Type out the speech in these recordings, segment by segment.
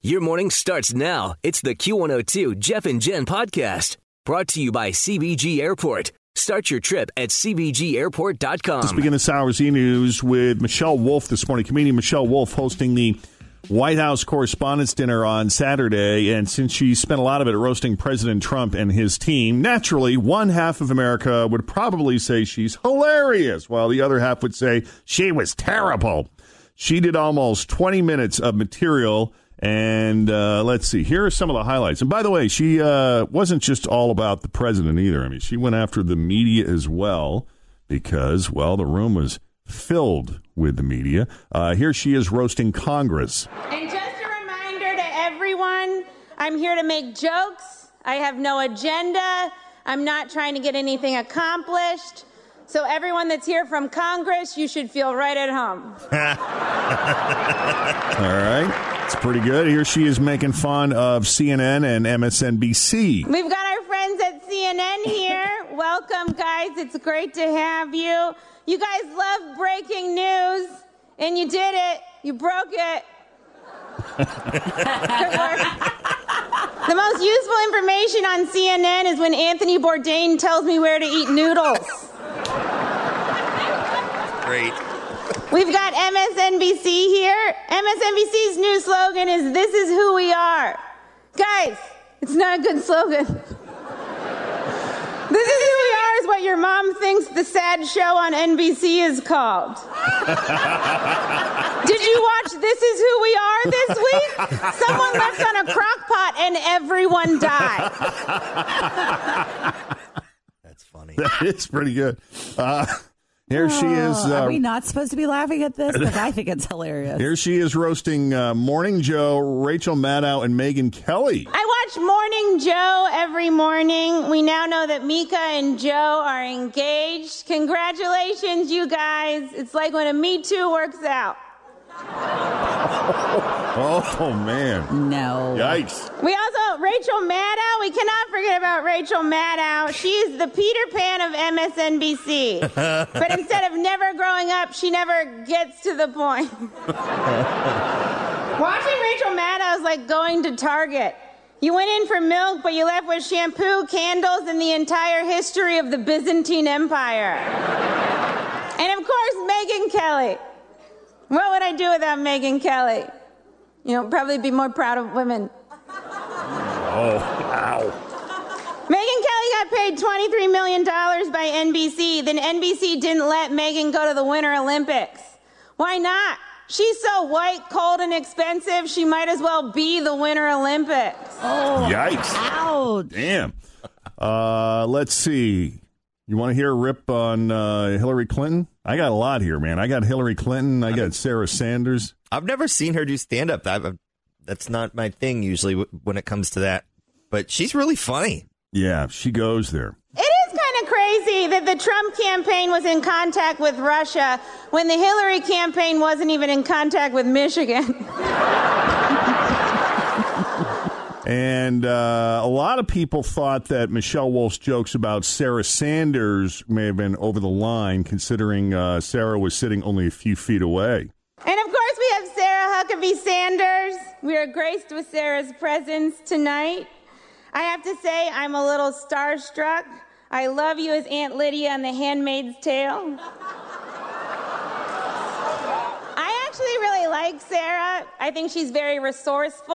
Your morning starts now. It's the Q102 Jeff and Jen podcast brought to you by CVG Airport. Start your trip at CVGAirport.com. Let's begin this hour's e news with Michelle Wolf this morning. Comedian Michelle Wolf hosting the White House Correspondents' Dinner on Saturday. And since she spent a lot of it roasting President Trump and his team, naturally, one half of America would probably say she's hilarious, while the other half would say she was terrible. She did almost 20 minutes of material. And uh, let's see. Here are some of the highlights. And by the way, she uh, wasn't just all about the president either. I mean, she went after the media as well because, well, the room was filled with the media. Uh, here she is roasting Congress. And just a reminder to everyone I'm here to make jokes. I have no agenda. I'm not trying to get anything accomplished. So, everyone that's here from Congress, you should feel right at home. All right. It's pretty good. Here she is making fun of CNN and MSNBC. We've got our friends at CNN here. Welcome, guys. It's great to have you. You guys love breaking news, and you did it. You broke it. The most useful information on CNN is when Anthony Bourdain tells me where to eat noodles. Great. We've got MSNBC here. MSNBC's new slogan is This is who we are. Guys, it's not a good slogan. This is who we are is what your mom thinks the sad show on NBC is called. Did you watch This Is Who We Are this week? Someone left on a crock pot and everyone died. That's funny. That is pretty good. Uh, here she is. Oh, Uh, Are we not supposed to be laughing at this? Because I think it's hilarious. here she is roasting uh, Morning Joe, Rachel Maddow, and Megyn Kelly. I watch Morning Joe every morning. We now know that Mika and Joe are engaged. Congratulations, you guys. It's like when a Me Too works out. Oh, man. No. Yikes. We also, Rachel Maddow, we cannot forget about Rachel Maddow. She's the Peter Pan of MSNBC. but instead of never growing up, she never gets to the point. Watching Rachel Maddow is like going to Target. You went in for milk, but you left with shampoo, candles, and the entire history of the Byzantine Empire. and of course, Megyn Kelly. What would I do without Megyn Kelly? You know, probably be more proud of women. Oh, ow. Megyn Kelly got paid $23 million by NBC. Then NBC didn't let Megyn go to the Winter Olympics. Why not? She's so white, cold, and expensive, she might as well be the Winter Olympics. Oh, yikes. Ouch. Damn. Uh, let's see. You want to hear a rip on uh, Hillary Clinton? I got a lot here, man. I got Hillary Clinton. I got Sarah Sanders. I've never seen her do stand up. That's not my thing usually when it comes to that. But she's really funny. Yeah, she goes there. It is kind of crazy that the Trump campaign was in contact with Russia when the Hillary campaign wasn't even in contact with Michigan. And uh, a lot of people thought that Michelle Wolf's jokes about Sarah Sanders may have been over the line, considering uh, Sarah was sitting only a few feet away. And of course, we have Sarah Huckabee Sanders. We are graced with Sarah's presence tonight. I have to say, I'm a little starstruck. I love you as Aunt Lydia on The Handmaid's Tale. I actually really like Sarah. I think she's very resourceful.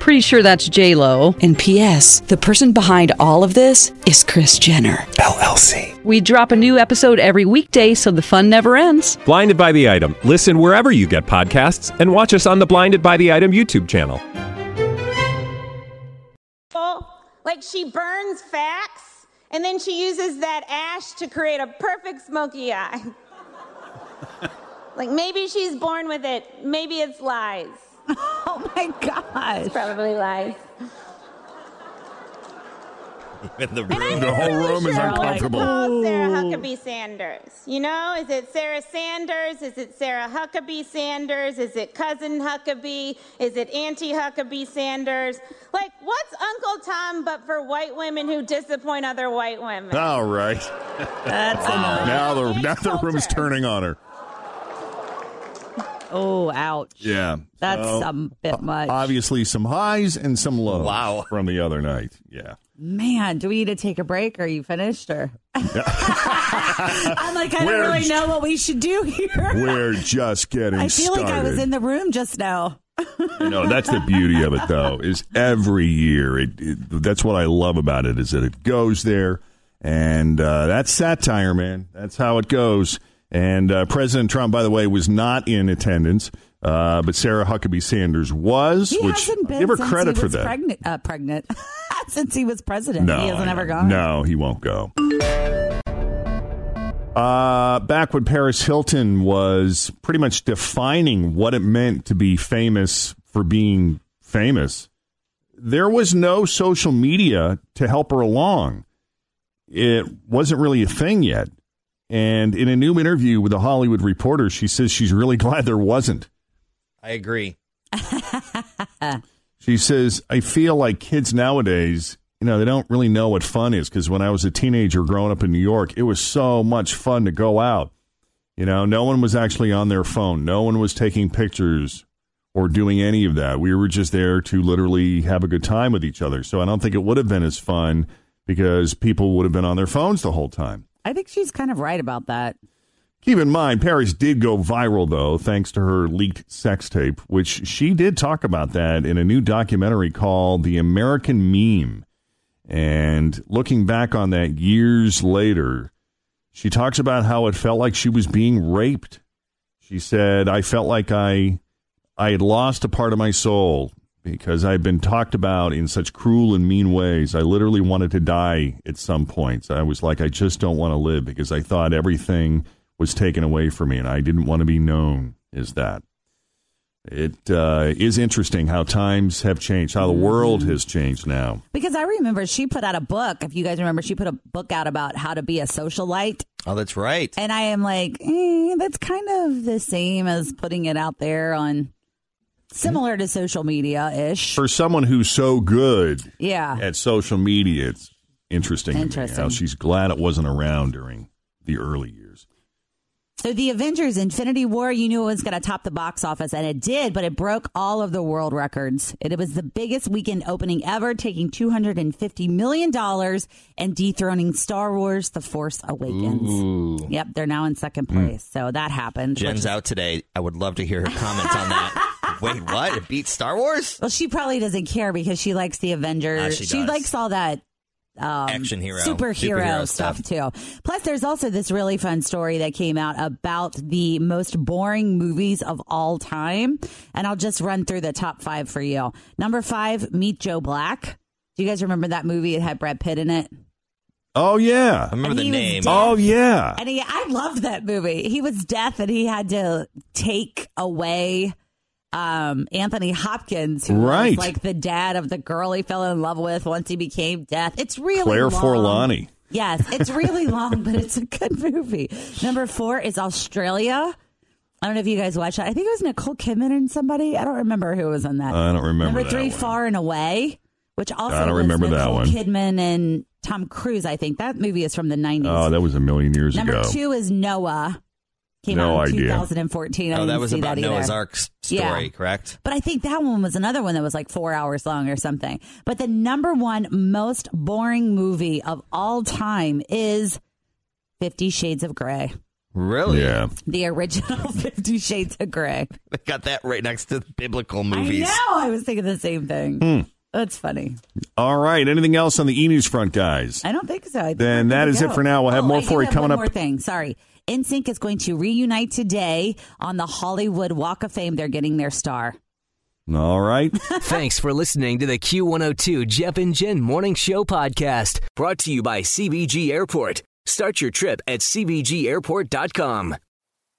Pretty sure that's J Lo. And P.S. The person behind all of this is Kris Jenner LLC. We drop a new episode every weekday, so the fun never ends. Blinded by the item. Listen wherever you get podcasts, and watch us on the Blinded by the Item YouTube channel. Like she burns facts, and then she uses that ash to create a perfect smoky eye. like maybe she's born with it. Maybe it's lies. Oh my gosh. It's probably lies. Even the room. The whole room is uncomfortable. Call Sarah Huckabee Sanders. You know, is it Sarah Sanders? Is it Sarah Huckabee Sanders? Is it cousin Huckabee? Is it Auntie Huckabee Sanders? Like, what's Uncle Tom but for white women who disappoint other white women? All right. That's enough. Now the now the room is turning on her. Oh, ouch. Yeah. That's So, a bit much. Obviously, some highs and some lows. Wow. From the other night. Yeah. Man, do we need to take a break? Are you finished or? I'm like, I We're don't really know what we should do here. We're just getting I feel started. like I was in the room just now. You know, that's the beauty of it, though, is every year. It, it, that's what I love about it is that it goes there, and uh, that's satire, man. That's how it goes. And uh, President Trump, by the way, was not in attendance, uh, but Sarah Huckabee Sanders was, He which hasn't been give her credit for that. Pregnant, uh, pregnant. since he was president. No, he hasn't ever gone. No, he won't go. Uh, back when Paris Hilton was pretty much defining what it meant to be famous for being famous, there was no social media to help her along. It wasn't really a thing yet. And in a new interview with the Hollywood Reporter, she says she's really glad there wasn't. I agree. She says, I feel like kids nowadays, you know, they don't really know what fun is because when I was a teenager growing up in New York, it was so much fun to go out. You know, no one was actually on their phone, no one was taking pictures or doing any of that. We were just there to literally have a good time with each other. So I don't think it would have been as fun because people would have been on their phones the whole time. I think she's kind of right about that. Keep in mind, Paris did go viral, though, thanks to her leaked sex tape, which she did talk about that in a new documentary called The American Meme. And looking back on that years later, she talks about how it felt like she was being raped. She said, I felt like I, I had lost a part of my soul because I'd been talked about in such cruel and mean ways. I literally wanted to die at some points. I was like, I just don't want to live because I thought everything was taken away from me and I didn't want to be known as that. It uh, is interesting how times have changed, how the world has changed now. Because I remember she put out a book. If you guys remember, she put a book out about how to be a socialite. Oh, that's right. And I am like, eh, that's kind of the same as putting it out there on similar to social media ish. For someone who's so good Yeah. at social media, it's interesting. to me how she's glad it wasn't around during the early years. So the Avengers Infinity War, you knew it was going to top the box office, and it did, but it broke all of the world records. It was the biggest weekend opening ever, taking $250 million and dethroning Star Wars The Force Awakens. Ooh. Yep, they're now in second place. Hmm. So that happened. Jen's out today. I would love to hear her comments on that. Wait, what? It beat Star Wars? Well, she probably doesn't care because she likes the Avengers. Ah, she does. likes all that um, Action hero. superhero, Superhero stuff, stuff. too. Plus, there's also this really fun story that came out about the most boring movies of all time, and I'll just run through the top five for you. Number five, Meet Joe Black. Do you guys remember that movie? It had Brad Pitt in it. Oh yeah, I remember And the name. Oh yeah. And he, I loved that movie. He was deaf, and he had to take away um, Anthony Hopkins, who Right. was like the dad of the girl he fell in love with once he became deaf. It's really Claire long. Forlani. Yes, it's really long, but it's a good movie. Number four is Australia. I don't know if you guys watched that. I think it was Nicole Kidman and somebody. I don't remember who was on that. I don't remember Number three, one. Far and Away, which also I don't remember that one. Kidman and Tom Cruise. I think that movie is from the nineties. Oh, that was a million years ago. Number two is Noah. Came No out in idea. 2014. I Oh, that was about that either. Noah's Ark story, Yeah. correct? But I think that one was another one that was like four hours long or something. But the number one most boring movie of all time is Fifty Shades of Grey. Really? Yeah. The original Fifty Shades of Grey. I got that right next to the biblical movies. I know. I was thinking the same thing. Hmm. That's funny. All right. Anything else on the E News front, guys? I don't think so. I think Then we're that good is to it for now. We'll have Oh, more I for you coming one up. More thing. Sorry. NSYNC is going to reunite today on the Hollywood Walk of Fame. They're getting their star. All right. Thanks for listening to the Q102 Jeff and Jen Morning Show podcast, brought to you by CVG Airport. Start your trip at CVGAirport.com.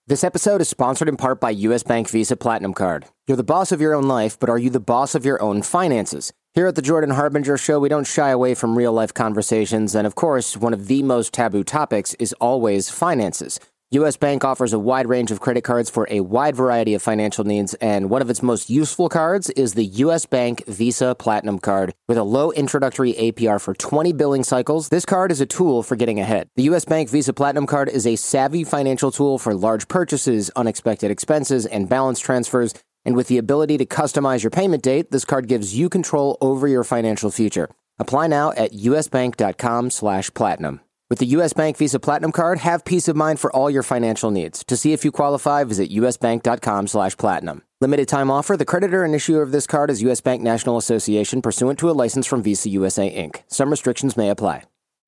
This episode is sponsored in part by US Bank Visa Platinum Card. You're the boss of your own life, but are you the boss of your own finances? Here at the Jordan Harbinger Show, we don't shy away from real life conversations, and of course, one of the most taboo topics is always finances. US Bank offers a wide range of credit cards for a wide variety of financial needs, and one of its most useful cards is the US Bank Visa Platinum Card. With a low introductory APR for 20 billing cycles, this card is a tool for getting ahead. The US Bank Visa Platinum Card is a savvy financial tool for large purchases, unexpected expenses, and balance transfers. And with the ability to customize your payment date, this card gives you control over your financial future. Apply now at usbank.com/platinum. With the US Bank Visa Platinum Card, have peace of mind for all your financial needs. To see if you qualify, visit usbank.com/platinum. Limited time offer. The creditor and issuer of this card is US Bank National Association pursuant to a license from Visa USA Inc. Some restrictions may apply.